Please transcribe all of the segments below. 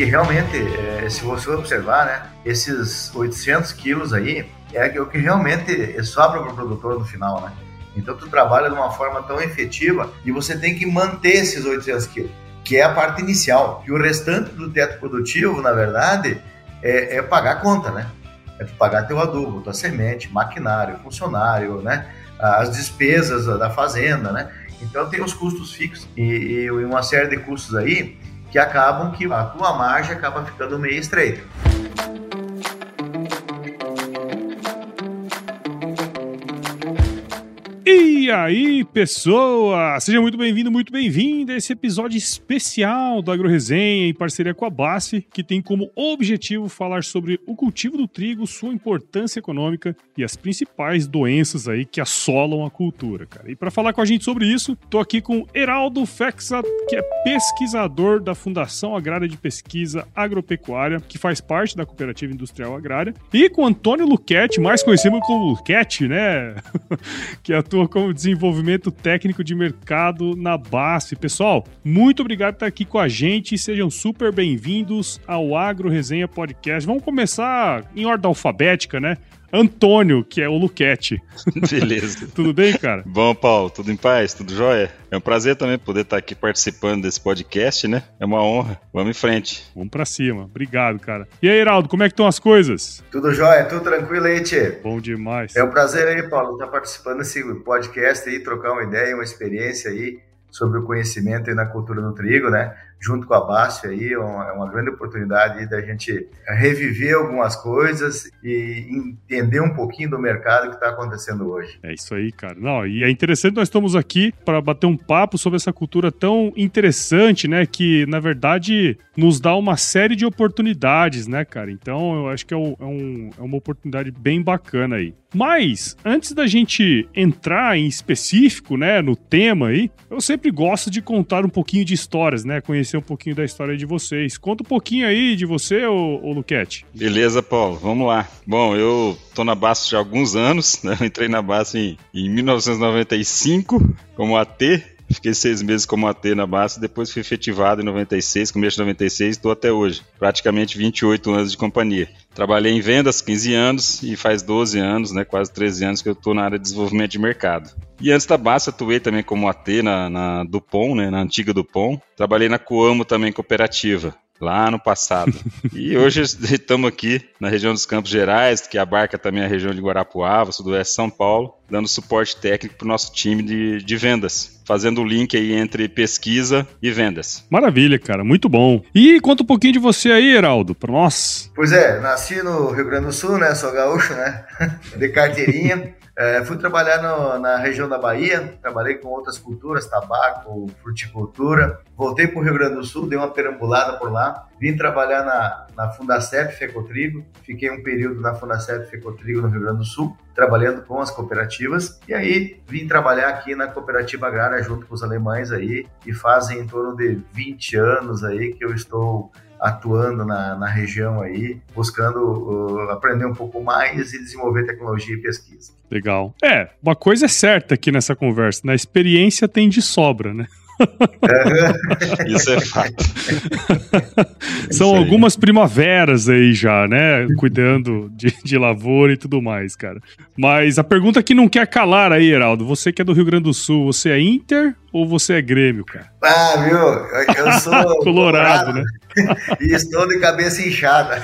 que realmente, é, se você observar, né, esses 800 quilos aí é o que realmente sobra para o produtor no final, né? Então tu trabalha de uma forma tão efetiva e você tem que manter esses 800 quilos, que é a parte inicial. E o restante do teto produtivo, na verdade, é, é pagar a conta, né? É tu pagar teu adubo, tua semente, maquinário, funcionário, né? As despesas da fazenda, né? Então tem os custos fixos e, e uma série de custos aí que acabam que a tua margem acaba ficando meio estreita. E aí, pessoa! Seja muito bem-vindo, muito bem-vinda a esse episódio especial do AgroResenha em parceria com a Basse, que tem como objetivo falar sobre o cultivo do trigo, sua importância econômica e as principais doenças aí que assolam a cultura, cara. E para falar com a gente sobre isso, tô aqui com Heraldo Fexa, que é pesquisador da Fundação Agrária de Pesquisa Agropecuária, que faz parte da Cooperativa Industrial Agrária, e com Antônio Luquete, mais conhecido como Luquete, né? que atua como desenvolvimento técnico de mercado na BASF. Pessoal, muito obrigado por estar aqui com a gente. Sejam super bem-vindos ao Agro Resenha Podcast. Vamos começar em ordem alfabética, né? Antônio, que é o Luquete. Beleza. tudo bem, cara? Bom, Paulo, tudo em paz? Tudo jóia? É um prazer também poder estar aqui participando desse podcast, né? É uma honra. Vamos em frente. Vamos pra cima. Obrigado, cara. E aí, Heraldo, como é que estão as coisas? Tudo jóia, tudo tranquilo aí, Tchê? Bom demais. É um prazer aí, Paulo, estar participando desse podcast aí, trocar uma ideia, uma experiência aí sobre o conhecimento aí na cultura do trigo, né? Junto com a BASF aí, é uma, é uma grande oportunidade da gente reviver algumas coisas e entender um pouquinho do mercado que está acontecendo hoje. É isso aí, cara. Não, e é interessante nós estamos aqui para bater um papo sobre essa cultura tão interessante, né? Que na verdade nos dá uma série de oportunidades, né, cara? Então eu acho que é, é, um, é uma oportunidade bem bacana aí. Mas, antes da gente entrar em específico, né, no tema aí, eu sempre gosto de contar um pouquinho de histórias, né, conhecer um pouquinho da história de vocês. Conta um pouquinho aí de você, ô, ô Luquete. Beleza, Paulo, vamos lá. Bom, eu tô na Basso já há alguns anos, né, eu entrei na Basso em, em 1995 como AT, Fiquei seis meses como AT na base, depois fui efetivado em 96, começo de 96, estou até hoje. Praticamente 28 anos de companhia. Trabalhei em vendas 15 anos e faz 12 anos, né, quase 13 anos que eu estou na área de desenvolvimento de mercado. E antes da Basta, atuei também como AT na, na Dupont, né, na antiga Dupont. Trabalhei na Coamo também cooperativa lá no passado. e hoje estamos aqui na região dos Campos Gerais, que abarca também a região de Guarapuava, sudoeste São Paulo, dando suporte técnico para o nosso time de, de vendas, fazendo o link aí entre pesquisa e vendas. Maravilha, cara, muito bom. E conta um pouquinho de você aí, Heraldo, para nós. Pois é, nasci no Rio Grande do Sul, né? Sou gaúcho, né? De carteirinha. É, fui trabalhar no, na região da Bahia, trabalhei com outras culturas, tabaco, fruticultura. Voltei para o Rio Grande do Sul, dei uma perambulada por lá. Vim trabalhar na, na Fundacep Fecotrigo, fiquei um período na Fundacep Fecotrigo no Rio Grande do Sul, trabalhando com as cooperativas. E aí vim trabalhar aqui na cooperativa agrária junto com os alemães aí, e fazem em torno de 20 anos aí que eu estou atuando na, na região aí, buscando uh, aprender um pouco mais e desenvolver tecnologia e pesquisa. Legal. É, uma coisa é certa aqui nessa conversa, na né? experiência tem de sobra, né? Isso é fato. São algumas primaveras aí já, né? Cuidando de, de lavoura e tudo mais, cara. Mas a pergunta que não quer calar aí, Heraldo, você que é do Rio Grande do Sul, você é Inter ou você é Grêmio, cara? Ah, viu? Eu sou colorado, colorado, né? e estou de cabeça inchada.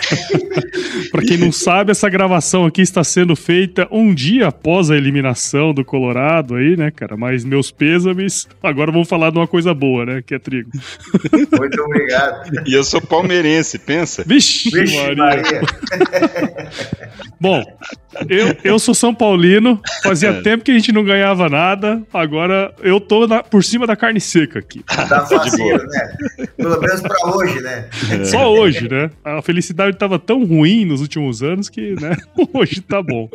Para quem não sabe, essa gravação aqui está sendo feita um dia após a eliminação do Colorado aí, né, cara? Mas meus pêsames, agora vamos falar de uma coisa boa, né, que é trigo. Muito obrigado. E eu sou palmeirense, pensa? Vixe, Vixe Maria. Maria. Bom, eu, eu sou São Paulino, fazia é. tempo que a gente não ganhava nada, agora eu tô na, por cima da carne seca aqui. Tá fácil, né? Pelo menos pra hoje, né? É. Só hoje, né? A felicidade tava tão ruim nos últimos anos que, né, hoje tá bom.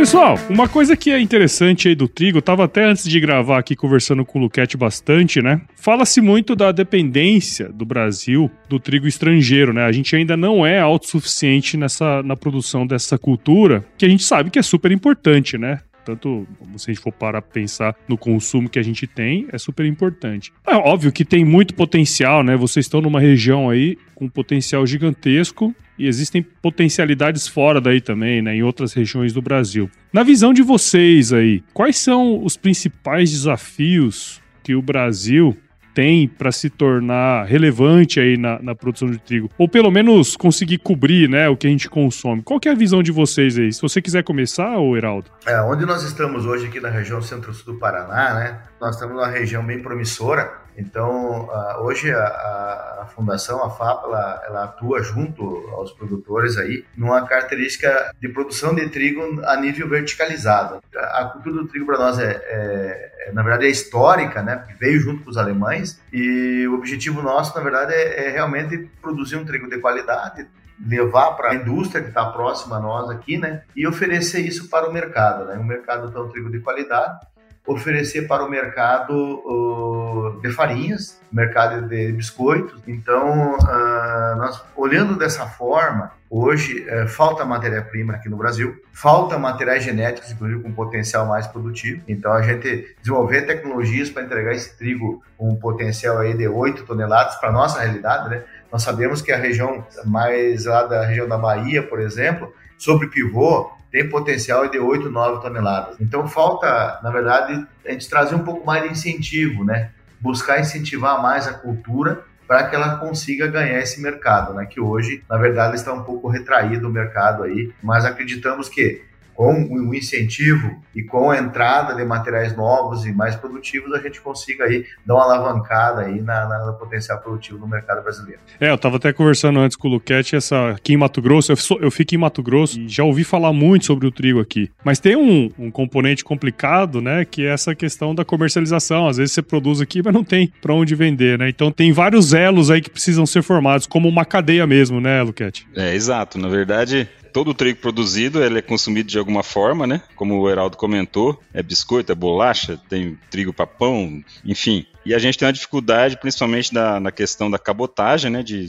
Pessoal, uma coisa que é interessante aí do trigo, eu tava até antes de gravar aqui conversando com o Luquete bastante, né? Fala-se muito da dependência do Brasil do trigo estrangeiro, né? A gente ainda não é autossuficiente nessa, na produção dessa cultura, que a gente sabe que é super importante, né? Tanto se a gente for para pensar no consumo que a gente tem, é super importante. É óbvio que tem muito potencial, né? Vocês estão numa região aí com potencial gigantesco e existem potencialidades fora daí também, né, em outras regiões do Brasil. Na visão de vocês aí, quais são os principais desafios que o Brasil tem para se tornar relevante aí na, na, produção de trigo? Ou pelo menos conseguir cobrir né, o que a gente consome. Qual que é a visão de vocês aí? Se você quiser começar, ô Heraldo. É, onde nós estamos hoje aqui na região centro-sul do Paraná, né? Nós estamos numa região bem promissora. Então, hoje a, a, fundação, a FAP, ela, ela, atua junto aos produtores aí numa característica de produção de trigo a nível verticalizado. A cultura do trigo para nós é, é, é, na verdade, é histórica, né? Veio junto com os alemães e o objetivo nosso, na verdade, é, é realmente produzir um trigo de qualidade, levar para a indústria que está próxima a nós aqui, né? E oferecer isso para o mercado, né? Um mercado tão trigo de qualidade oferecer para o mercado uh, de farinhas, mercado de biscoitos. Então, uh, nós olhando dessa forma, hoje uh, falta matéria-prima aqui no Brasil, falta materiais genéticos, inclusive com potencial mais produtivo. Então, a gente desenvolver tecnologias para entregar esse trigo com um potencial aí de 8 toneladas para nossa realidade, né? Nós sabemos que a região mais lá da região da Bahia, por exemplo, sobre pivô, tem potencial de 8, 9 toneladas. Então falta, na verdade, a gente trazer um pouco mais de incentivo, né? Buscar incentivar mais a cultura para que ela consiga ganhar esse mercado, né? Que hoje, na verdade, está um pouco retraído o mercado aí, mas acreditamos que com o incentivo e com a entrada de materiais novos e mais produtivos, a gente consiga aí dar uma alavancada aí na, na no potencial produtivo no mercado brasileiro. É, eu estava até conversando antes com o Luquete, essa, aqui em Mato Grosso, eu, sou, eu fico em Mato Grosso e já ouvi falar muito sobre o trigo aqui. Mas tem um, um componente complicado, né, que é essa questão da comercialização. Às vezes você produz aqui, mas não tem para onde vender, né? Então tem vários elos aí que precisam ser formados, como uma cadeia mesmo, né, Luquete? É, exato. Na verdade, todo o trigo produzido ele é consumido de alguma forma, né? Como o Heraldo comentou, é biscoito, é bolacha, tem trigo para pão, enfim. E a gente tem uma dificuldade, principalmente na, na questão da cabotagem, né? De,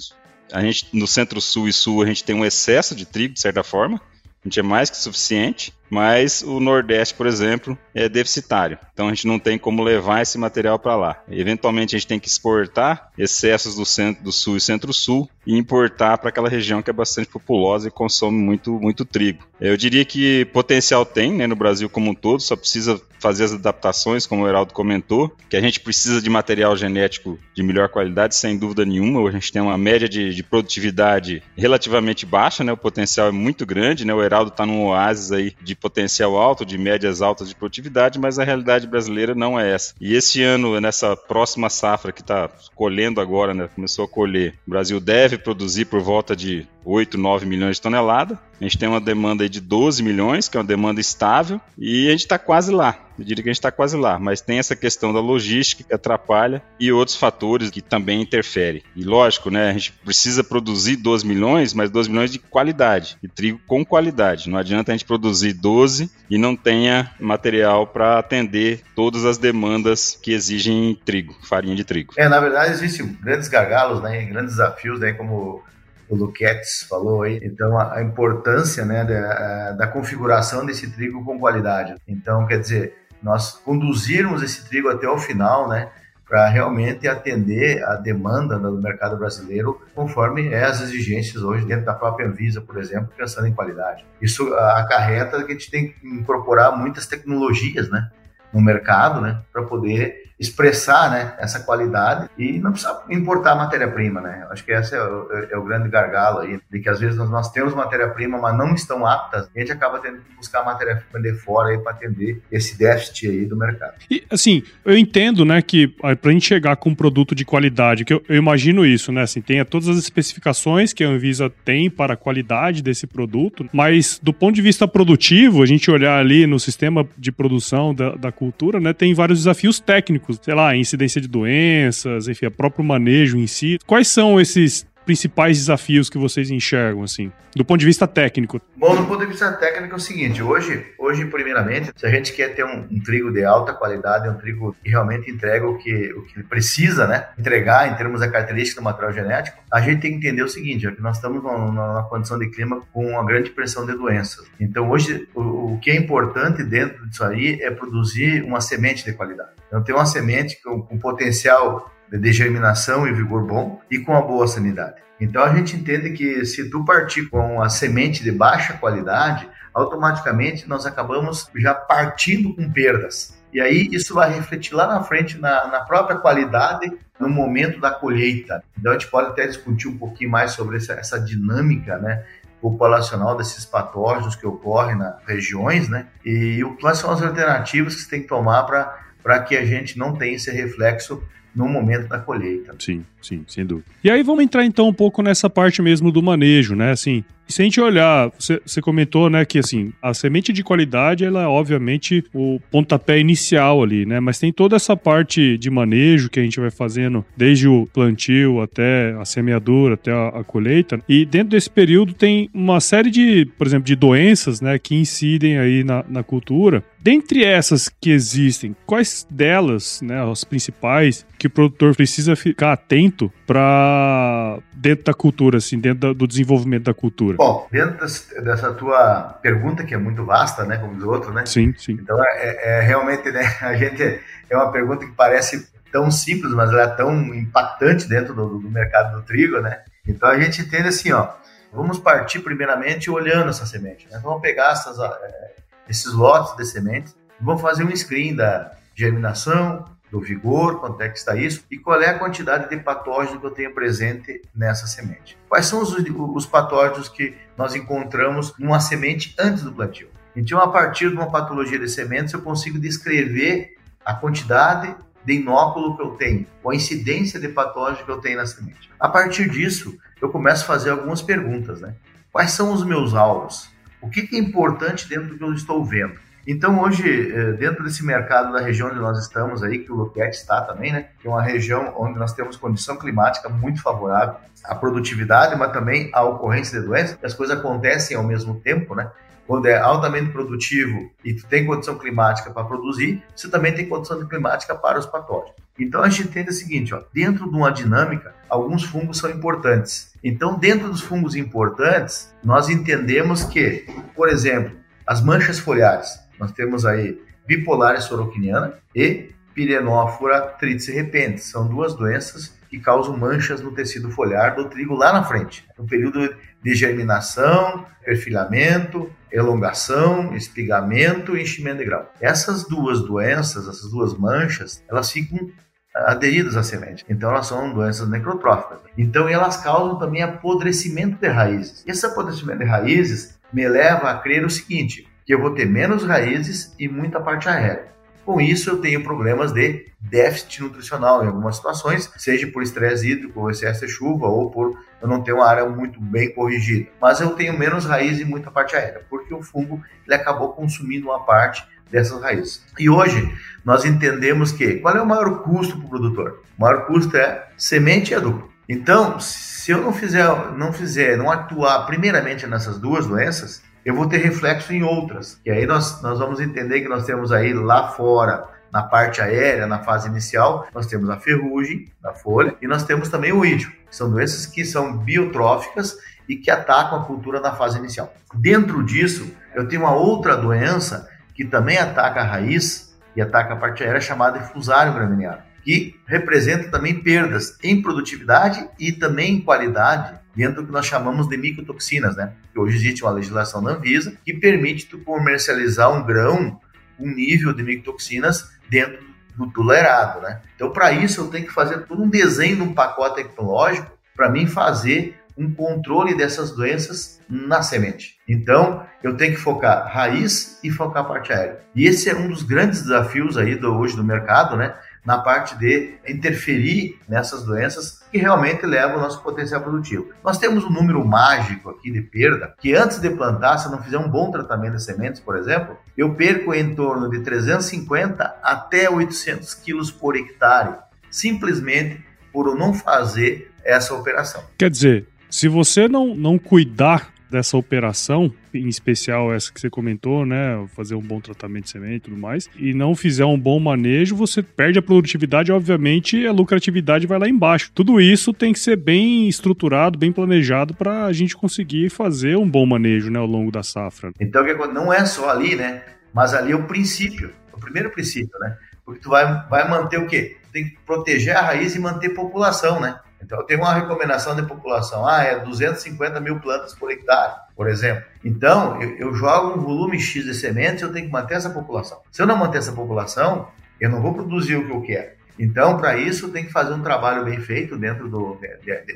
a gente, no centro-sul e sul, a gente tem um excesso de trigo, de certa forma. A gente é mais que suficiente mas o Nordeste, por exemplo, é deficitário. Então a gente não tem como levar esse material para lá. Eventualmente a gente tem que exportar excessos do centro do sul e centro-sul e importar para aquela região que é bastante populosa e consome muito, muito trigo. Eu diria que potencial tem né, no Brasil como um todo, só precisa fazer as adaptações, como o Heraldo comentou, que a gente precisa de material genético de melhor qualidade, sem dúvida nenhuma. A gente tem uma média de, de produtividade relativamente baixa, né, o potencial é muito grande. Né, o Heraldo está num oásis aí de potencial alto, de médias altas de produtividade, mas a realidade brasileira não é essa. E esse ano, nessa próxima safra que está colhendo agora, né, começou a colher, o Brasil deve produzir por volta de 8, 9 milhões de toneladas. A gente tem uma demanda de 12 milhões, que é uma demanda estável, e a gente está quase lá. Eu diria que a gente está quase lá, mas tem essa questão da logística que atrapalha e outros fatores que também interferem. E lógico, né, a gente precisa produzir 12 milhões, mas 12 milhões de qualidade, de trigo com qualidade. Não adianta a gente produzir 12 e não tenha material para atender todas as demandas que exigem trigo, farinha de trigo. É, na verdade, existem grandes gargalos, né, grandes desafios, né, como o Luquetes falou aí. Então, a, importância né, da, da, configuração desse trigo com qualidade. Então, quer dizer, nós conduzirmos esse trigo até o final, né? Para realmente atender a demanda do mercado brasileiro conforme é as exigências hoje dentro da própria Anvisa, por exemplo, pensando em qualidade. Isso acarreta que a gente tem que incorporar muitas tecnologias, né? No mercado, né? Para poder expressar né, essa qualidade e não precisa importar matéria-prima, né? Acho que esse é o, é o, grande gargalo aí, de que às vezes nós temos matéria-prima, mas não estão aptas, a gente acaba tendo que buscar matéria-prima de fora para atender esse déficit aí do mercado. E assim, eu entendo, né, que para a gente chegar com um produto de qualidade, que eu, eu, imagino isso, né, assim, tenha todas as especificações que a Anvisa tem para a qualidade desse produto, mas do ponto de vista produtivo, a gente olhar ali no sistema de produção da, da cultura, né, tem vários desafios técnicos sei lá, incidência de doenças, enfim, o próprio manejo em si. Quais são esses principais desafios que vocês enxergam, assim, do ponto de vista técnico? Bom, do ponto de vista técnico é o seguinte, hoje, hoje primeiramente, se a gente quer ter um, um trigo de alta qualidade, um trigo que realmente entrega o que, o que precisa, né, entregar em termos da característica do material genético, a gente tem que entender o seguinte, é que nós estamos numa, condição de clima com uma grande pressão de doenças. Então, hoje, o, o que é importante dentro disso aí é produzir uma semente de qualidade. Então, ter uma semente com, com potencial de germinação e vigor bom e com a boa sanidade. Então a gente entende que se tu partir com a semente de baixa qualidade, automaticamente nós acabamos já partindo com perdas. E aí isso vai refletir lá na frente na, na própria qualidade no momento da colheita. Então a gente pode até discutir um pouquinho mais sobre essa, essa dinâmica, né? populacional desses patógenos que ocorrem nas regiões, né? E quais são as alternativas que você tem que tomar para que a gente não tenha esse reflexo no momento da colheita. Sim, sim, sem dúvida. E aí vamos entrar então um pouco nessa parte mesmo do manejo, né? Assim, se a gente olhar, você, você comentou, né, que assim, a semente de qualidade, ela é obviamente o pontapé inicial ali, né? Mas tem toda essa parte de manejo que a gente vai fazendo desde o plantio até a semeadura, até a, a colheita. E dentro desse período tem uma série de, por exemplo, de doenças, né, que incidem aí na, na cultura. Dentre essas que existem, quais delas, né, as principais, que o produtor precisa ficar atento para dentro da cultura, assim, dentro do desenvolvimento da cultura? Bom, dentro dessa tua pergunta, que é muito vasta, né, como os outros, né? Sim, sim. Então, é, é, é realmente, né, a gente, é uma pergunta que parece tão simples, mas ela é tão impactante dentro do, do mercado do trigo, né? Então, a gente entende assim, ó, vamos partir primeiramente olhando essa semente, né? Vamos pegar essas, é, esses lotes de sementes, vamos fazer um screen da germinação, do vigor, quanto é que está isso, e qual é a quantidade de patógenos que eu tenho presente nessa semente. Quais são os, os patógenos que nós encontramos numa semente antes do plantio? Então, a partir de uma patologia de sementes, eu consigo descrever a quantidade de inóculo que eu tenho, ou a incidência de patógeno que eu tenho na semente. A partir disso, eu começo a fazer algumas perguntas, né? Quais são os meus alvos? O que é importante dentro do que eu estou vendo? Então, hoje, eh, dentro desse mercado da região onde nós estamos aí, que o Luquete está também, né? Que é uma região onde nós temos condição climática muito favorável à produtividade, mas também à ocorrência de doenças, as coisas acontecem ao mesmo tempo, né? Quando é altamente produtivo e tu tem condição climática para produzir, você também tem condição climática para os patógenos. Então a gente entende o seguinte, ó, dentro de uma dinâmica, alguns fungos são importantes. Então, dentro dos fungos importantes, nós entendemos que, por exemplo, as manchas foliares, nós temos aí bipolar soroquiniana e Pirenófora trítice repente. São duas doenças que causam manchas no tecido foliar do trigo lá na frente, no período de germinação, perfilhamento, elongação, espigamento e enchimento de grão. Essas duas doenças, essas duas manchas, elas ficam aderidas à semente. Então elas são doenças necrotróficas. Então elas causam também apodrecimento de raízes. Esse apodrecimento de raízes me leva a crer o seguinte: que eu vou ter menos raízes e muita parte aérea. Com isso, eu tenho problemas de déficit nutricional em algumas situações, seja por estresse hídrico, ou excesso de chuva, ou por eu não ter uma área muito bem corrigida. Mas eu tenho menos raiz e muita parte aérea, porque o fungo ele acabou consumindo uma parte dessas raízes. E hoje nós entendemos que qual é o maior custo para o produtor? O maior custo é semente e adubo. Então, se eu não fizer, não fizer, não atuar primeiramente nessas duas doenças, eu vou ter reflexo em outras. E aí nós, nós vamos entender que nós temos aí lá fora, na parte aérea, na fase inicial, nós temos a ferrugem da folha e nós temos também o ídio, que são doenças que são biotróficas e que atacam a cultura na fase inicial. Dentro disso, eu tenho uma outra doença que também ataca a raiz e ataca a parte aérea, chamada fusário gramíneado, que representa também perdas em produtividade e também em qualidade dentro do que nós chamamos de micotoxinas, né? Que hoje existe uma legislação da Anvisa que permite tu comercializar um grão um nível de micotoxinas dentro do tolerado, né? Então, para isso, eu tenho que fazer todo um desenho num pacote tecnológico para mim fazer um controle dessas doenças na semente. Então, eu tenho que focar raiz e focar parte aérea. E esse é um dos grandes desafios aí do, hoje do mercado, né? na parte de interferir nessas doenças que realmente levam o nosso potencial produtivo. Nós temos um número mágico aqui de perda, que antes de plantar, se não fizer um bom tratamento de sementes, por exemplo, eu perco em torno de 350 até 800 quilos por hectare, simplesmente por não fazer essa operação. Quer dizer, se você não, não cuidar dessa operação, em especial essa que você comentou, né? Fazer um bom tratamento de semente e tudo mais, e não fizer um bom manejo, você perde a produtividade, obviamente, a lucratividade vai lá embaixo. Tudo isso tem que ser bem estruturado, bem planejado para a gente conseguir fazer um bom manejo, né, ao longo da safra. Então, não é só ali, né? Mas ali é o princípio, o primeiro princípio, né? Porque tu vai, vai manter o quê? Tu tem que proteger a raiz e manter população, né? Então, tenho uma recomendação de população, ah, é 250 mil plantas por hectare, por exemplo. Então, eu, eu jogo um volume X de sementes, eu tenho que manter essa população. Se eu não manter essa população, eu não vou produzir o que eu quero. Então, para isso, tem que fazer um trabalho bem feito dentro, do,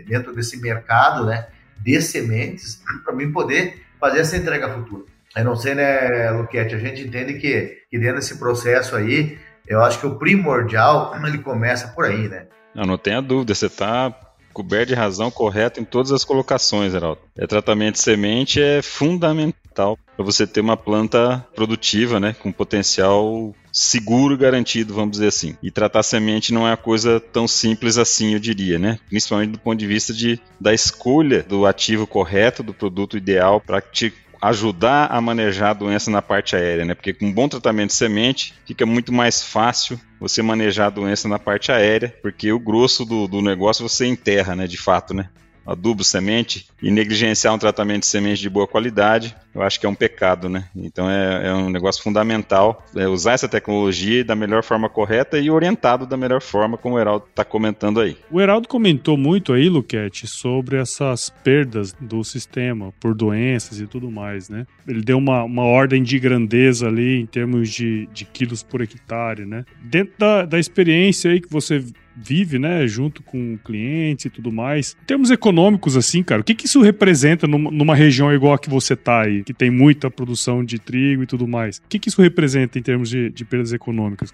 dentro desse mercado né, de sementes, para mim poder fazer essa entrega futura. Eu não sei, né, Luquete, a gente entende que, que dentro desse processo aí, eu acho que o primordial, ele começa por aí, né? Não, não tenha dúvida, você está coberto de razão correta em todas as colocações, Heraldo. É tratamento de semente é fundamental para você ter uma planta produtiva, né, com potencial seguro garantido, vamos dizer assim. E tratar semente não é uma coisa tão simples assim, eu diria, né? Principalmente do ponto de vista de, da escolha do ativo correto, do produto ideal para te ajudar a manejar a doença na parte aérea, né? Porque com um bom tratamento de semente fica muito mais fácil você manejar a doença na parte aérea, porque o grosso do, do negócio você enterra, né? De fato, né? Adubo, semente, e negligenciar um tratamento de semente de boa qualidade, eu acho que é um pecado, né? Então é, é um negócio fundamental é usar essa tecnologia da melhor forma correta e orientado da melhor forma, como o Heraldo está comentando aí. O Heraldo comentou muito aí, Luquete, sobre essas perdas do sistema por doenças e tudo mais, né? Ele deu uma, uma ordem de grandeza ali em termos de, de quilos por hectare, né? Dentro da, da experiência aí que você vive, né, junto com clientes e tudo mais. Em termos econômicos, assim, cara, o que, que isso representa numa, numa, região igual a que você tá aí, que tem muita produção de trigo e tudo mais? O que, que isso representa em termos de, de perdas econômicas?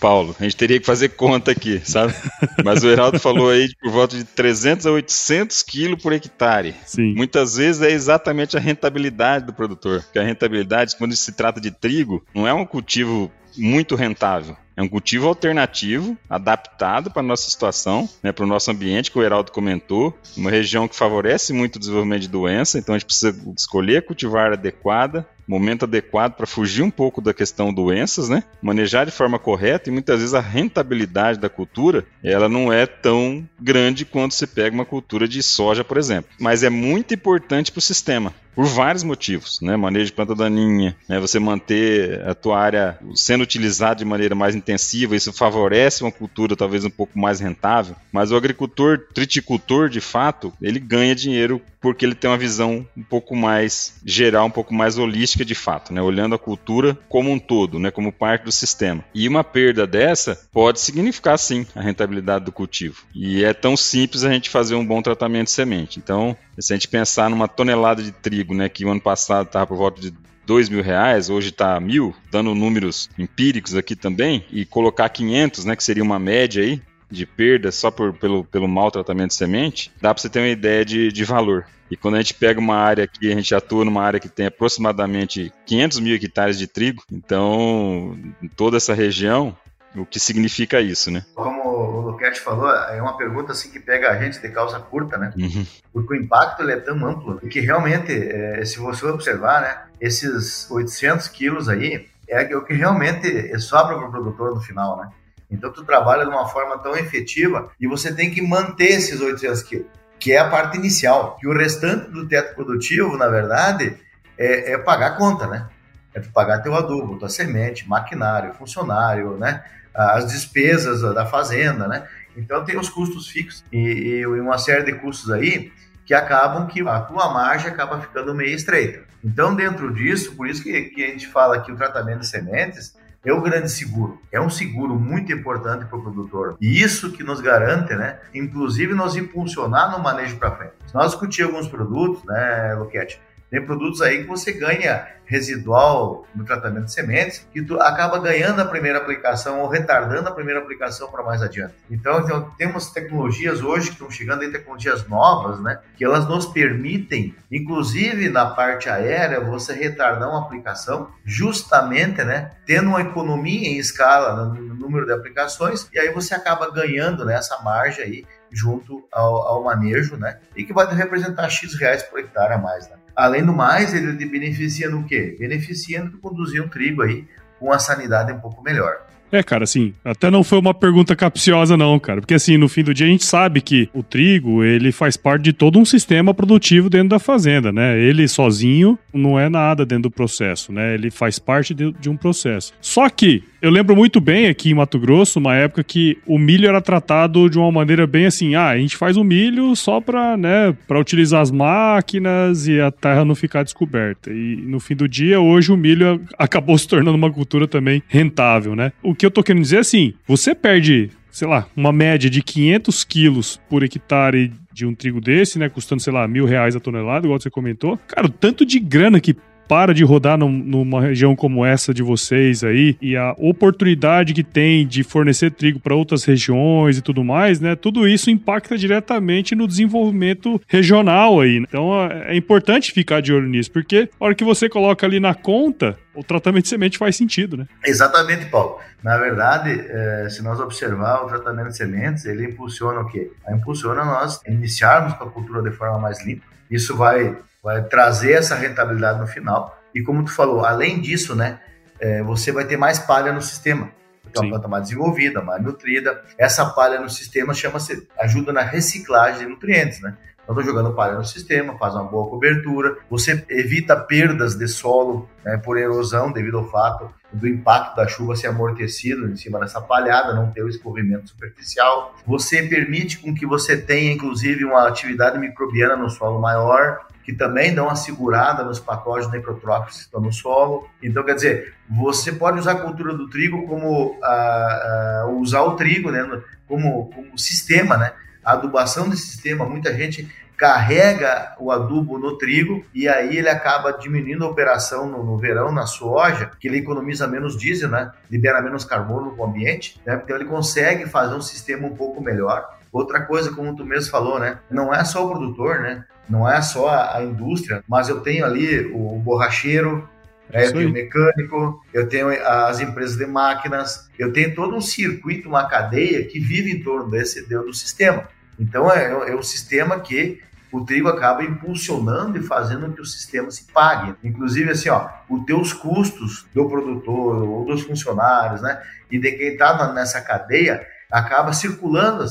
Paulo, a gente teria que fazer conta aqui, sabe? Mas o Heraldo falou aí de por volta de 300 a 800 quilos por hectare. Sim. Muitas vezes é exatamente a rentabilidade do produtor. Porque a rentabilidade, quando se trata de trigo, não é um cultivo muito rentável. É um cultivo alternativo, adaptado para a nossa situação, né, para o nosso ambiente, que o Heraldo comentou. Uma região que favorece muito o desenvolvimento de doença, então a gente precisa escolher a cultivar adequada, momento adequado para fugir um pouco da questão doenças, né? Manejar de forma correta e muitas vezes a rentabilidade da cultura, ela não é tão grande quando se pega uma cultura de soja, por exemplo. Mas é muito importante para o sistema por vários motivos, né? Manejo de planta daninha, né? Você manter a tua área sendo utilizada de maneira mais intensiva, isso favorece uma cultura talvez um pouco mais rentável. Mas o agricultor, triticultor, de fato, ele ganha dinheiro porque ele tem uma visão um pouco mais geral, um pouco mais holística de fato, né? Olhando a cultura como um todo, né? Como parte do sistema. E uma perda dessa pode significar sim a rentabilidade do cultivo. E é tão simples a gente fazer um bom tratamento de semente. Então, se a gente pensar numa tonelada de trigo, né? Que o ano passado estava por volta de dois mil reais, hoje está mil, dando números empíricos aqui também, e colocar 500, né, que seria uma média aí, de perda só por, pelo, pelo mau tratamento de semente, dá para você ter uma ideia de, de valor. E quando a gente pega uma área que a gente atua numa área que tem aproximadamente 500 mil hectares de trigo, então toda essa região, o que significa isso, né? Como o Luquete falou, é uma pergunta assim que pega a gente de calça curta, né? Uhum. Porque o impacto ele é tão amplo que realmente, é, se você observar, né, esses 800 quilos aí é o que realmente sobra para o produtor no final, né? Então, tu trabalha de uma forma tão efetiva e você tem que manter esses 800 quilos, que é a parte inicial. E o restante do teto produtivo, na verdade, é, é pagar a conta, né? É tu pagar teu adubo, tua semente, maquinário, funcionário, né? As despesas da fazenda, né? Então, tem os custos fixos e, e uma série de custos aí que acabam que a tua margem acaba ficando meio estreita. Então, dentro disso, por isso que, que a gente fala que o tratamento de sementes é o grande seguro. É um seguro muito importante para o produtor. E isso que nos garante, né? Inclusive, nós impulsionar no manejo para frente. Se nós discutir alguns produtos, né, Luquete? Tem produtos aí que você ganha residual no tratamento de sementes, que tu acaba ganhando a primeira aplicação ou retardando a primeira aplicação para mais adiante. Então, então, temos tecnologias hoje que estão chegando tecnologias novas, né, que elas nos permitem, inclusive na parte aérea, você retardar uma aplicação justamente, né, tendo uma economia em escala no número de aplicações, e aí você acaba ganhando né, essa margem aí junto ao, ao manejo, né? E que vai representar X reais por hectare a mais, né? Além do mais, ele te beneficia no quê? Beneficia no conduzir um trigo aí com a sanidade um pouco melhor. É, cara, assim, até não foi uma pergunta capciosa, não, cara. Porque, assim, no fim do dia a gente sabe que o trigo, ele faz parte de todo um sistema produtivo dentro da fazenda, né? Ele sozinho não é nada dentro do processo, né? Ele faz parte de, de um processo. Só que eu lembro muito bem aqui em Mato Grosso, uma época que o milho era tratado de uma maneira bem assim, ah, a gente faz o milho só para, né, para utilizar as máquinas e a terra não ficar descoberta. E no fim do dia, hoje o milho acabou se tornando uma cultura também rentável, né? O que eu tô querendo dizer é assim, você perde sei lá, uma média de 500 quilos por hectare de um trigo desse, né? Custando, sei lá, mil reais a tonelada, igual você comentou. Cara, o tanto de grana que para de rodar num, numa região como essa de vocês aí e a oportunidade que tem de fornecer trigo para outras regiões e tudo mais, né? Tudo isso impacta diretamente no desenvolvimento regional aí. Então é importante ficar de olho nisso, porque a hora que você coloca ali na conta, o tratamento de semente faz sentido, né? Exatamente, Paulo. Na verdade, é, se nós observar o tratamento de sementes, ele impulsiona o quê? Impulsiona nós iniciarmos com a cultura de forma mais limpa. Isso vai vai trazer essa rentabilidade no final. E como tu falou, além disso, né, é, você vai ter mais palha no sistema. Porque é uma planta mais desenvolvida, mais nutrida. Essa palha no sistema chama-se ajuda na reciclagem de nutrientes, né? Então, estou jogando palha no sistema, faz uma boa cobertura. Você evita perdas de solo né, por erosão devido ao fato do impacto da chuva ser amortecido em cima dessa palhada, não ter o escorrimento superficial. Você permite com que você tenha, inclusive, uma atividade microbiana no solo maior que também dão uma segurada nos patógenos necrotróficos que estão no solo. Então, quer dizer, você pode usar a cultura do trigo como uh, uh, usar o trigo né, como, como sistema, né? A adubação desse sistema, muita gente carrega o adubo no trigo e aí ele acaba diminuindo a operação no, no, verão na soja, que ele economiza menos diesel, né? Libera menos carbono no ambiente, né? Então ele consegue fazer um sistema um pouco melhor. Outra coisa, como tu mesmo falou, né? Não é só o produtor, né? Não é só a, a indústria, mas eu tenho ali o, o borracheiro, né? eu tenho o mecânico, eu tenho as empresas de máquinas, eu tenho todo um circuito, uma cadeia que vive em torno desse do sistema. Então é, é um sistema que o trigo acaba impulsionando e fazendo que o sistema se pague. Inclusive, assim, ó, os teus custos do produtor ou dos funcionários, né, e de quem está nessa cadeia, acaba circulando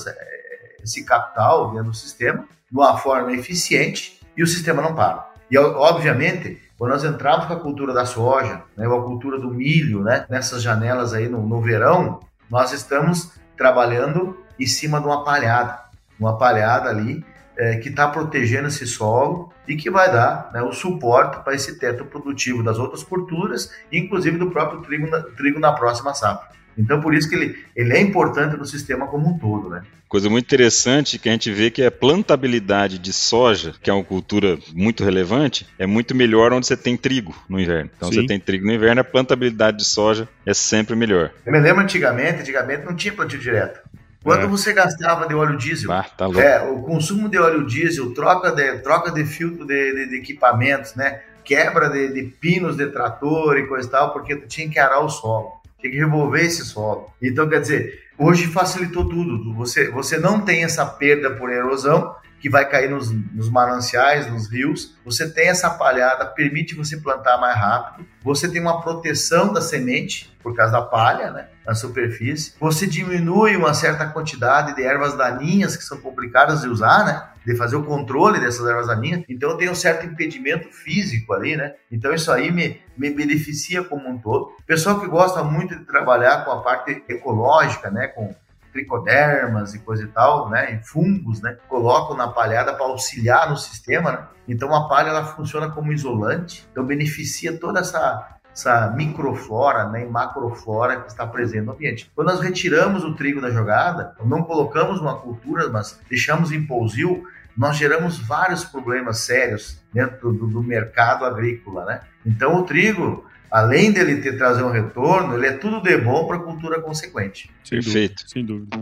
esse capital dentro do sistema de uma forma eficiente e o sistema não para. E, obviamente, quando nós entramos com a cultura da soja, né, ou a cultura do milho, né, nessas janelas aí no, no verão, nós estamos trabalhando em cima de uma palhada, uma palhada ali é, que está protegendo esse solo e que vai dar né, o suporte para esse teto produtivo das outras culturas, inclusive do próprio trigo na, trigo na próxima safra. Então, por isso que ele, ele é importante no sistema como um todo, né? Coisa muito interessante que a gente vê que a plantabilidade de soja, que é uma cultura muito relevante, é muito melhor onde você tem trigo no inverno. Então, Sim. você tem trigo no inverno, a plantabilidade de soja é sempre melhor. Eu me lembro antigamente, antigamente não tinha plantio direto. Quanto é. você gastava de óleo diesel? Ah, tá é, o consumo de óleo diesel, troca de, troca de filtro de, de, de equipamentos, né? Quebra de, de, pinos de trator e coisa e tal, porque tu tinha que arar o solo tem que revolver esse solo. Então, quer dizer, hoje facilitou tudo. Você, você não tem essa perda por erosão, que vai cair nos, nos, mananciais, nos rios. Você tem essa palhada, permite você plantar mais rápido. Você tem uma proteção da semente por causa da palha, né, na superfície. Você diminui uma certa quantidade de ervas daninhas que são complicadas de usar, né? de fazer o controle dessas ervas daninhas, então tem um certo impedimento físico ali, né? Então isso aí me, me beneficia como um todo. Pessoal que gosta muito de trabalhar com a parte ecológica, né? Com tricodermas e coisa e tal, né? E fungos, né? Colocam na palhada para auxiliar no sistema, né? Então a palha ela funciona como isolante, então beneficia toda essa essa microflora né, e macroflora que está presente no ambiente. Quando nós retiramos o trigo da jogada, não colocamos uma cultura, mas deixamos em pousio, nós geramos vários problemas sérios dentro do, do mercado agrícola, né? Então o trigo, além dele ter trazer um retorno, ele é tudo de bom para a cultura consequente. Sem Perfeito. Dúvida, sem dúvida.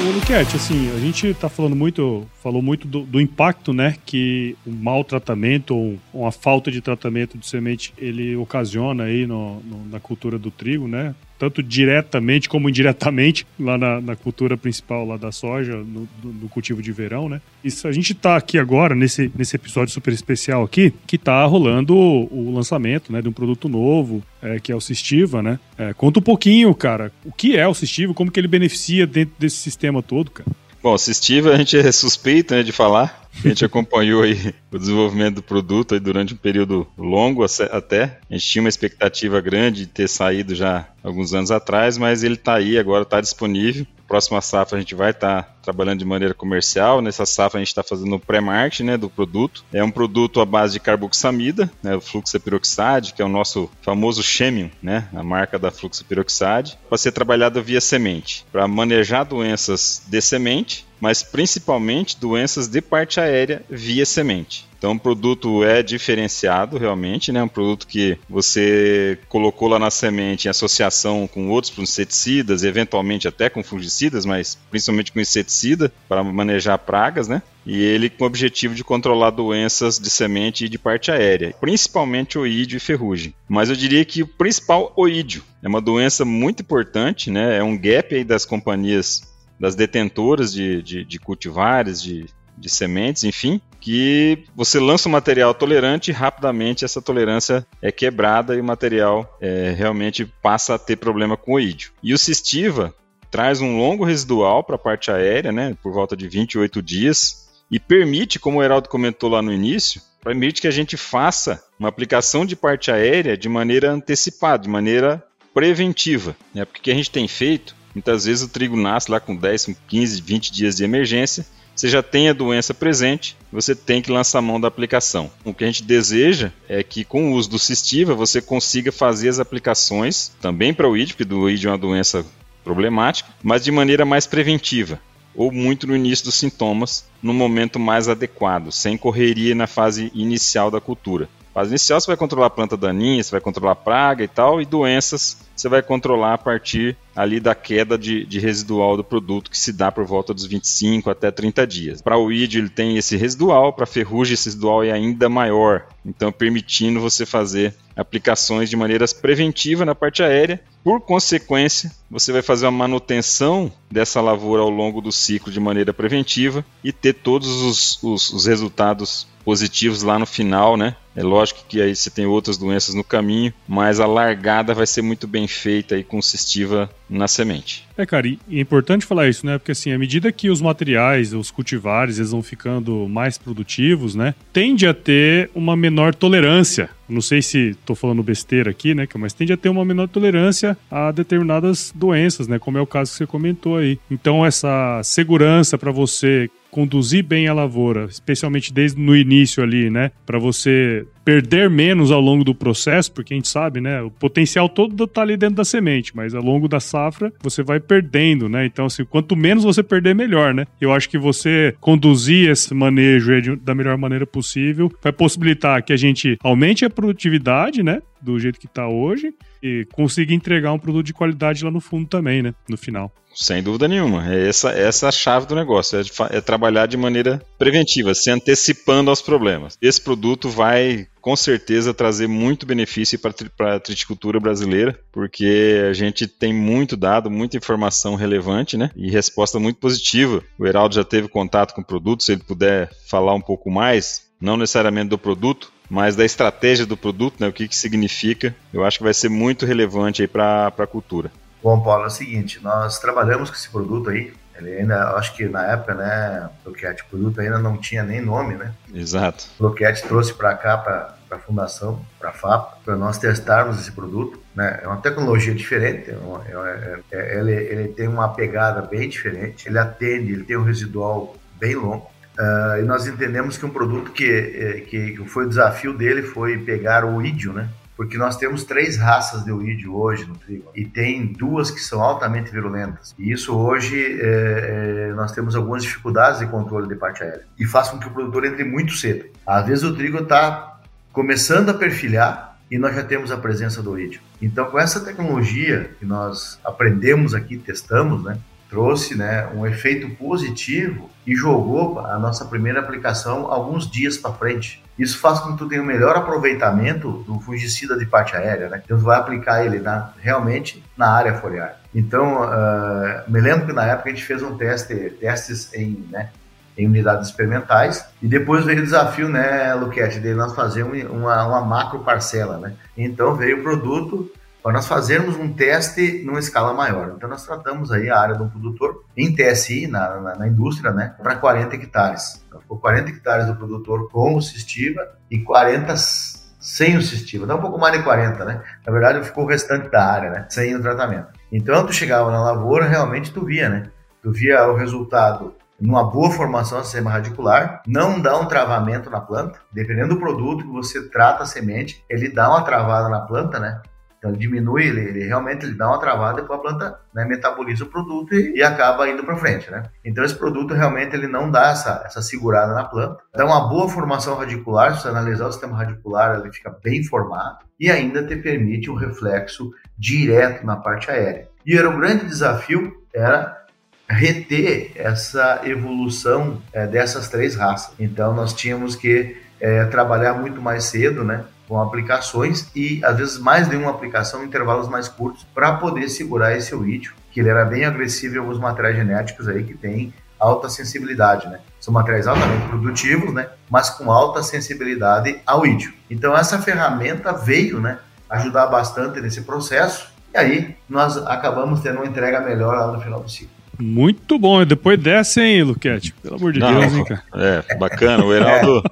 Ô, Luquete, assim, a gente tá falando muito, falou muito do, do impacto, né, que o maltratamento ou uma falta de tratamento de semente ele ocasiona aí no, no, na cultura do trigo, né? Tanto diretamente como indiretamente lá na, na cultura principal lá da soja, no, cultivo de verão, né? Isso, a gente está aqui agora, nesse, nesse episódio super especial aqui, que está rolando o, o, lançamento né, de um produto novo, é, que é o Cistiva, né? É, conta um pouquinho, cara, o que é o Cistiva, como que ele beneficia dentro desse sistema todo, cara? Bom, Cistiva a gente é suspeito né, de falar, a gente acompanhou aí o desenvolvimento do produto aí durante um período longo até. A gente tinha uma expectativa grande de ter saído já alguns anos atrás, mas ele está aí agora, está disponível. Próxima safra a gente vai estar tá trabalhando de maneira comercial. Nessa safra a gente está fazendo o pré-marketing né, do produto. É um produto à base de carboxamida, né, o fluxapiroxide, que é o nosso famoso Chemium, né, a marca da fluxapiroxide, para ser trabalhado via semente, para manejar doenças de semente mas principalmente doenças de parte aérea via semente. Então o produto é diferenciado realmente, né? Um produto que você colocou lá na semente em associação com outros inseticidas, eventualmente até com fungicidas, mas principalmente com inseticida para manejar pragas, né? E ele com o objetivo de controlar doenças de semente e de parte aérea, principalmente oídio e ferrugem. Mas eu diria que o principal oídio é uma doença muito importante, né? É um gap aí das companhias das detentoras de, de, de cultivares, de, de sementes, enfim, que você lança um material tolerante e rapidamente essa tolerância é quebrada e o material é, realmente passa a ter problema com o oídio. E o Cistiva traz um longo residual para a parte aérea, né, por volta de 28 dias, e permite, como o Heraldo comentou lá no início, permite que a gente faça uma aplicação de parte aérea de maneira antecipada, de maneira preventiva. Né? Porque o que a gente tem feito Muitas vezes o trigo nasce lá com 10, 15, 20 dias de emergência, você já tem a doença presente, você tem que lançar mão da aplicação. O que a gente deseja é que com o uso do Cistiva você consiga fazer as aplicações também para o ID, porque o ID é uma doença problemática, mas de maneira mais preventiva ou muito no início dos sintomas, no momento mais adequado, sem correria na fase inicial da cultura. Fase inicial você vai controlar a planta daninha, você vai controlar a praga e tal, e doenças você vai controlar a partir ali da queda de, de, residual do produto que se dá por volta dos 25 até 30 dias. Para o ídio ele tem esse residual, para a ferrugem esse residual é ainda maior, então permitindo você fazer aplicações de maneiras preventivas na parte aérea. Por consequência, você vai fazer uma manutenção dessa lavoura ao longo do ciclo de maneira preventiva e ter todos os, os, os resultados positivos lá no final, né? É lógico que aí você tem outras doenças no caminho, mas a largada vai ser muito bem feita aí com cistiva na semente. É, cara, e é importante falar isso, né? Porque assim, à medida que os materiais, os cultivares, eles vão ficando mais produtivos, né? Tende a ter uma menor tolerância. Não sei se estou falando besteira aqui, né? Mas tende a ter uma menor tolerância a determinadas doenças, né? Como é o caso que você comentou aí. Então, essa segurança para você conduzir bem a lavoura, especialmente desde no início ali, né? Para você る perder menos ao longo do processo, porque a gente sabe, né? O potencial todo tá ali dentro da semente, mas ao longo da safra você vai perdendo, né? Então, assim, quanto menos você perder, melhor, né? Eu acho que você conduzir esse manejo da melhor maneira possível vai possibilitar que a gente aumente a produtividade, né? Do jeito que tá hoje e consiga entregar um produto de qualidade lá no fundo também, né? No final. Sem dúvida nenhuma. É essa, essa a chave do negócio. É, é, trabalhar de maneira preventiva, se antecipando aos problemas. Esse produto vai, com certeza, trazer muito benefício para a triticultura brasileira, porque a gente tem muito dado, muita informação relevante, né? E resposta muito positiva. O Heraldo já teve contato com o produto, se ele puder falar um pouco mais, não necessariamente do produto, mas da estratégia do produto, né, o que, que significa, eu acho que vai ser muito relevante para a cultura. Bom, Paulo, é o seguinte, nós trabalhamos com esse produto aí, ele ainda, acho que na época, né, Bloquete, o produto ainda não tinha nem nome, né? Exato. O Bloquete trouxe para cá, para a fundação, para a FAP, para nós testarmos esse produto. Né? É uma tecnologia diferente, é, é, é, ele, ele tem uma pegada bem diferente, ele atende, ele tem um residual bem longo. Uh, e nós entendemos que um produto que, eh, que, que foi o desafio dele foi pegar o ídio, né? Porque nós temos três raças de oídio hoje no trigo e tem duas que são altamente virulentas. E isso hoje é, é, nós temos algumas dificuldades de controle de parte aérea e faz com que o produtor entre muito cedo. Às vezes o trigo está começando a perfilhar e nós já temos a presença do oídio. Então, com essa tecnologia que nós aprendemos aqui, testamos, né? Trouxe né, um efeito positivo e jogou a nossa primeira aplicação alguns dias para frente. Isso faz com que tu tenha um melhor aproveitamento do fungicida de parte aérea, né? Então tu vai aplicar ele na, realmente na área foliar. Então, uh, me lembro que na época a gente fez um teste, testes em, né, em unidades experimentais e depois veio o desafio, né, Luquete, de nós fazermos uma, uma macro parcela, né? Então veio o produto para nós fazermos um teste numa escala maior. Então, nós tratamos aí a área do produtor em TSI, na, na, na indústria, né, para 40 hectares. Então, ficou 40 hectares do produtor com o Cistiva e 40 sem o Cistiva. Dá um pouco mais de 40, né? Na verdade, ficou o restante da área, né, sem o tratamento. Então, tu chegava na lavoura, realmente tu via, né? Tu via o resultado numa boa formação do sistema radicular, não dá um travamento na planta, dependendo do produto que você trata a semente, ele dá uma travada na planta, né? Então ele diminui, ele, ele, realmente ele dá uma travada e a planta né, metaboliza o produto e, e acaba indo para frente, né? Então esse produto realmente ele não dá essa, essa segurada na planta, dá uma boa formação radicular, se você analisar o sistema radicular ele fica bem formado e ainda te permite um reflexo direto na parte aérea. E era o grande desafio era reter essa evolução é, dessas três raças. Então nós tínhamos que é, trabalhar muito mais cedo, né? Com aplicações e às vezes mais de uma aplicação em intervalos mais curtos para poder segurar esse oídio, que ele era bem agressivo em alguns materiais genéticos aí que tem alta sensibilidade, né? São materiais altamente produtivos, né? Mas com alta sensibilidade ao ídio. Então essa ferramenta veio, né? Ajudar bastante nesse processo e aí nós acabamos tendo uma entrega melhor lá no final do ciclo. Muito bom. Depois dessa, hein, Luquete? Pelo amor de Não, Deus, hein, cara? É, bacana. O Heraldo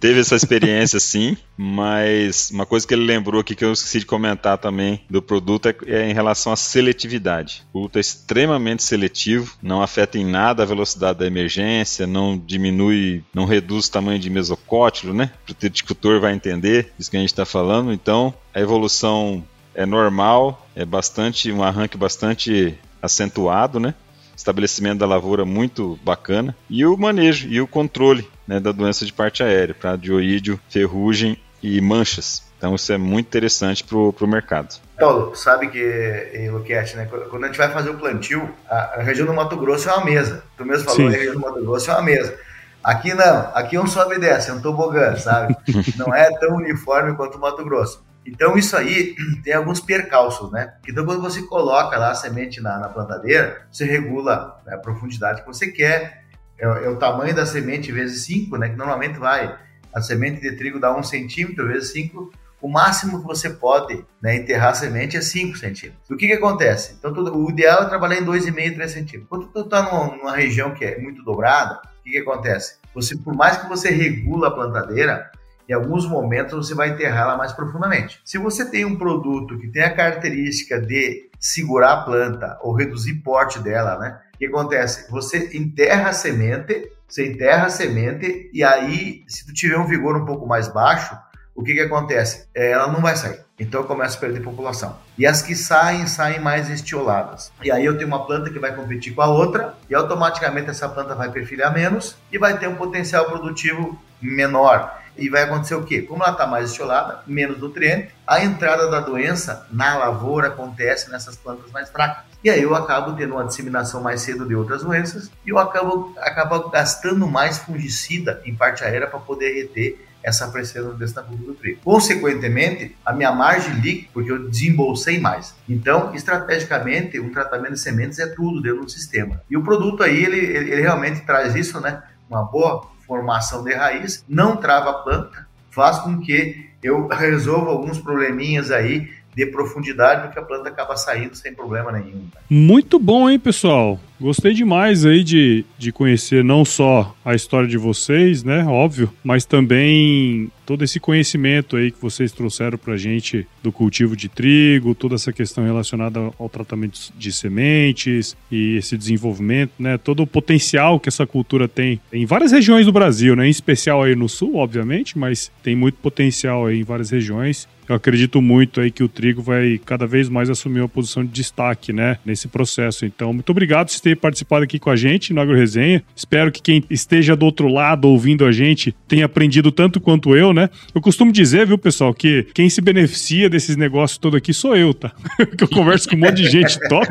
teve essa experiência sim, mas uma coisa que ele lembrou aqui que eu esqueci de comentar também do produto é, é em relação à seletividade. O produto é extremamente seletivo, não afeta em nada a velocidade da emergência, não diminui, não reduz o tamanho de mesocótilo, né? O teticultor vai entender isso que a gente está falando. Então, a evolução é normal, é bastante um arranque bastante acentuado, né? Estabelecimento da lavoura muito bacana e o manejo e o controle né, da doença de parte aérea, para dioídio, ferrugem e manchas. Então isso é muito interessante para o mercado. Paulo, sabe que, Luquete, né, quando a gente vai fazer o plantio, a, a, região do Mato Grosso é uma mesa. Tu mesmo falou, Sim. a região do Mato Grosso é uma mesa. Aqui não, aqui é um sobe e desce, é um tobogã, sabe? não é tão uniforme quanto o Mato Grosso. Então, isso aí tem alguns percalços, né? Então, quando você coloca lá a semente na, na plantadeira, você regula né, a profundidade que você quer, é, é, o tamanho da semente vezes 5, né? Que normalmente vai, a semente de trigo dá 1 um centímetro vezes 5, o máximo que você pode né, enterrar a semente é 5 centímetros. O que, que acontece? Então, tudo, o ideal é trabalhar em 2,5, 3 centímetros. Quando tu está numa, numa, região que é muito dobrada, o que, que acontece? Você, por mais que você regula a plantadeira, em alguns momentos você vai enterrá-la mais profundamente. Se você tem um produto que tem a característica de segurar a planta ou reduzir porte dela, né? O que acontece? Você enterra a semente, você enterra a semente e aí, se tu tiver um vigor um pouco mais baixo, o que que acontece? É, ela não vai sair. Então começa a perder população. E as que saem, saem mais estioladas. E aí eu tenho uma planta que vai competir com a outra e automaticamente essa planta vai perfilhar menos e vai ter um potencial produtivo menor. E vai acontecer o quê? Como ela está mais estiolada, menos nutriente, a entrada da doença na lavoura acontece nessas plantas mais fracas. E aí eu acabo tendo uma disseminação mais cedo de outras doenças e eu acabo, acabo gastando mais fungicida em parte aérea para poder reter essa pressão desse curva do trigo. Consequentemente, a minha margem líquida, porque eu desembolsei mais. Então, estrategicamente, um tratamento de sementes é tudo dentro do sistema. E o produto aí, ele, ele realmente traz isso, né? Uma boa formação de raiz, não trava a planta, faz com que eu resolva alguns probleminhas aí de profundidade, porque a planta acaba saindo sem problema nenhum. Muito bom, hein, pessoal? Gostei demais aí de, de conhecer não só a história de vocês, né, óbvio, mas também todo esse conhecimento aí que vocês trouxeram pra gente do cultivo de trigo, toda essa questão relacionada ao tratamento de sementes e esse desenvolvimento, né, todo o potencial que essa cultura tem em várias regiões do Brasil, né, em especial aí no sul, obviamente, mas tem muito potencial aí em várias regiões eu acredito muito aí que o trigo vai cada vez mais assumir uma posição de destaque, né, nesse processo. Então, muito obrigado por ter participado aqui com a gente no Agro Resenha. Espero que quem esteja do outro lado ouvindo a gente tenha aprendido tanto quanto eu, né? Eu costumo dizer, viu, pessoal, que quem se beneficia desses negócios todo aqui sou eu, tá? que eu converso com um monte de gente top.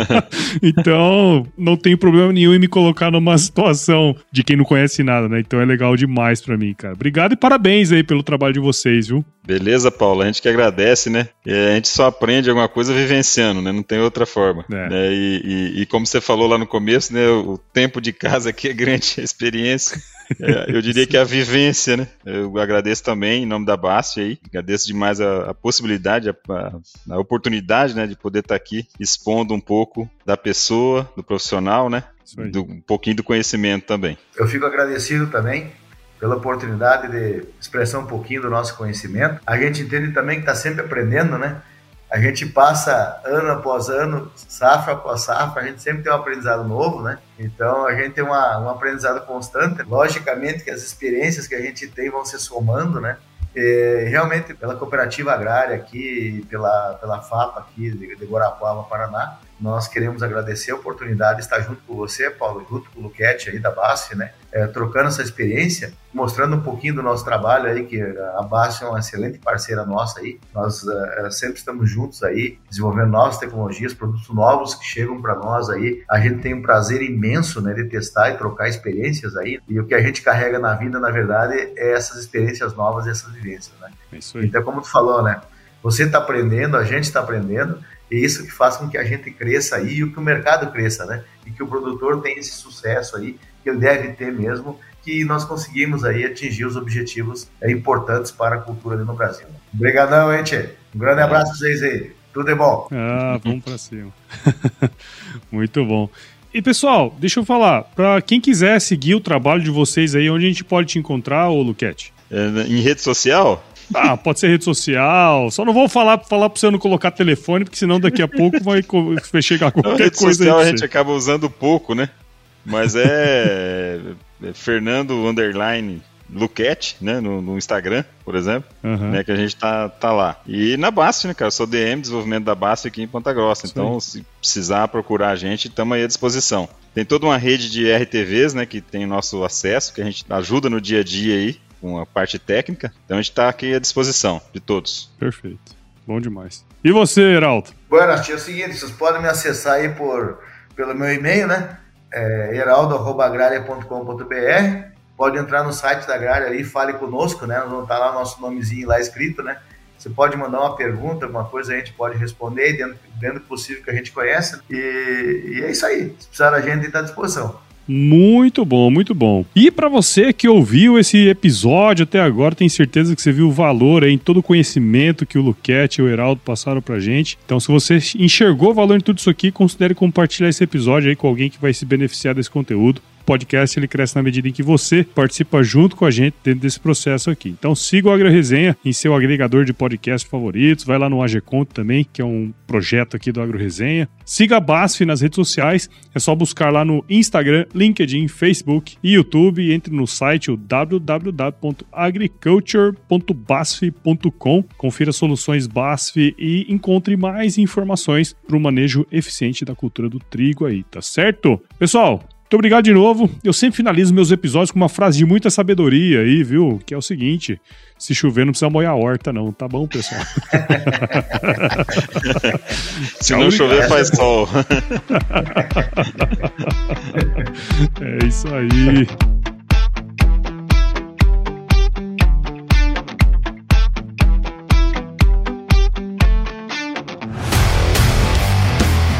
então, não tenho problema nenhum em me colocar numa situação de quem não conhece nada, né? Então é legal demais para mim, cara. Obrigado e parabéns aí pelo trabalho de vocês, viu? Beleza, Paulo. A gente que agradece, né? a gente só aprende alguma coisa vivenciando, né? Não tem outra forma. É. Né? E, e, e, como você falou lá no começo, né? O tempo de casa aqui é grande experiência. É, eu diria que é a vivência, né? Eu agradeço também em nome da BASF aí. Agradeço demais a, a possibilidade, a, a, oportunidade, né? De poder estar aqui expondo um pouco da pessoa, do profissional, né? Do, um pouquinho do conhecimento também. Eu fico agradecido também pela oportunidade de expressar um pouquinho do nosso conhecimento. A gente entende também que está sempre aprendendo, né? A gente passa ano após ano, safra após safra, a gente sempre tem um aprendizado novo, né? Então a gente tem uma, um aprendizado constante. Logicamente que as experiências que a gente tem vão se somando, né? E, realmente pela cooperativa agrária aqui, pela, pela FAPA aqui de, de Guarapuava, Paraná, nós queremos agradecer a oportunidade de estar junto com você, Paulo, junto com o Luquete aí da BASF, né? É, trocando essa experiência, mostrando um pouquinho do nosso trabalho aí, que a BASF é uma excelente parceira nossa aí. Nós uh, sempre estamos juntos aí, desenvolvendo novas tecnologias, produtos novos que chegam para nós aí. A gente tem um prazer imenso, né, de testar e trocar experiências aí. E o que a gente carrega na vida, na verdade, é essas experiências novas e essas vivências, né? É isso aí. Então, como tu falou, né? Você está aprendendo, a gente está aprendendo e isso que faz com que a gente cresça aí e que o mercado cresça, né? E que o produtor tenha esse sucesso aí, que ele deve ter mesmo, que nós conseguimos aí atingir os objetivos é, importantes para a cultura ali no Brasil. Obrigadão, hein, tchê? Um grande abraço a vocês aí. Tudo é bom. Ah, vamos para cima. Muito bom. E pessoal, deixa eu falar, para quem quiser seguir o trabalho de vocês aí, onde a gente pode te encontrar, ô Luquete? É, em rede social? Ah, pode ser rede social. Só não vou falar, falar pra você não colocar telefone, porque senão daqui a pouco vai, chegar qualquer não, rede coisa social a gente acaba usando pouco, né? Mas é, é Fernando Underline Luquete, né, no, no, Instagram, por exemplo, uhum. né, que a gente tá, tá lá. E na BASF, né, cara, eu sou DM, desenvolvimento da BASF aqui em Ponta Grossa, então se precisar procurar a gente, estamos aí à disposição. Tem toda uma rede de RTVs, né, que tem nosso acesso, que a gente ajuda no dia a dia aí, com a parte técnica. Então a gente está aqui à disposição de todos. Perfeito. Bom demais. E você, Heraldo? Bueno, é o seguinte, vocês podem me acessar aí por, pelo meu e-mail, né? É, heraldo.agraria.com.br Pode entrar no site da Agrária aí, fale conosco, né? Vamos estar lá nosso nomezinho lá escrito, né? Você pode mandar uma pergunta, alguma coisa a gente pode responder dentro, dentro do possível que a gente conhece. E, e é isso aí. Se precisar da gente, está à disposição. Muito bom, muito bom. E para você que ouviu esse episódio até agora, tenho certeza que você viu o valor em todo o conhecimento que o Luquete e o Heraldo passaram pra gente. Então, se você enxergou valor em tudo isso aqui, considere compartilhar esse episódio aí com alguém que vai se beneficiar desse conteúdo podcast ele cresce na medida em que você participa junto com a gente dentro desse processo aqui. Então siga o Agro Resenha em seu agregador de podcast favoritos, vai lá no AGConto também, que é um projeto aqui do Agro Resenha. Siga a BASF nas redes sociais, é só buscar lá no Instagram, LinkedIn, Facebook e YouTube e entre no site o www.agriculture.basf.com. Confira soluções BASF e encontre mais informações para o manejo eficiente da cultura do trigo aí, tá certo? Pessoal, muito obrigado de novo. Eu sempre finalizo meus episódios com uma frase de muita sabedoria aí, viu? Que é o seguinte: se chover, não precisa molhar a horta, não. Tá bom, pessoal? se não chover, faz sol. é isso aí.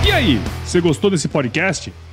E aí, você gostou desse podcast?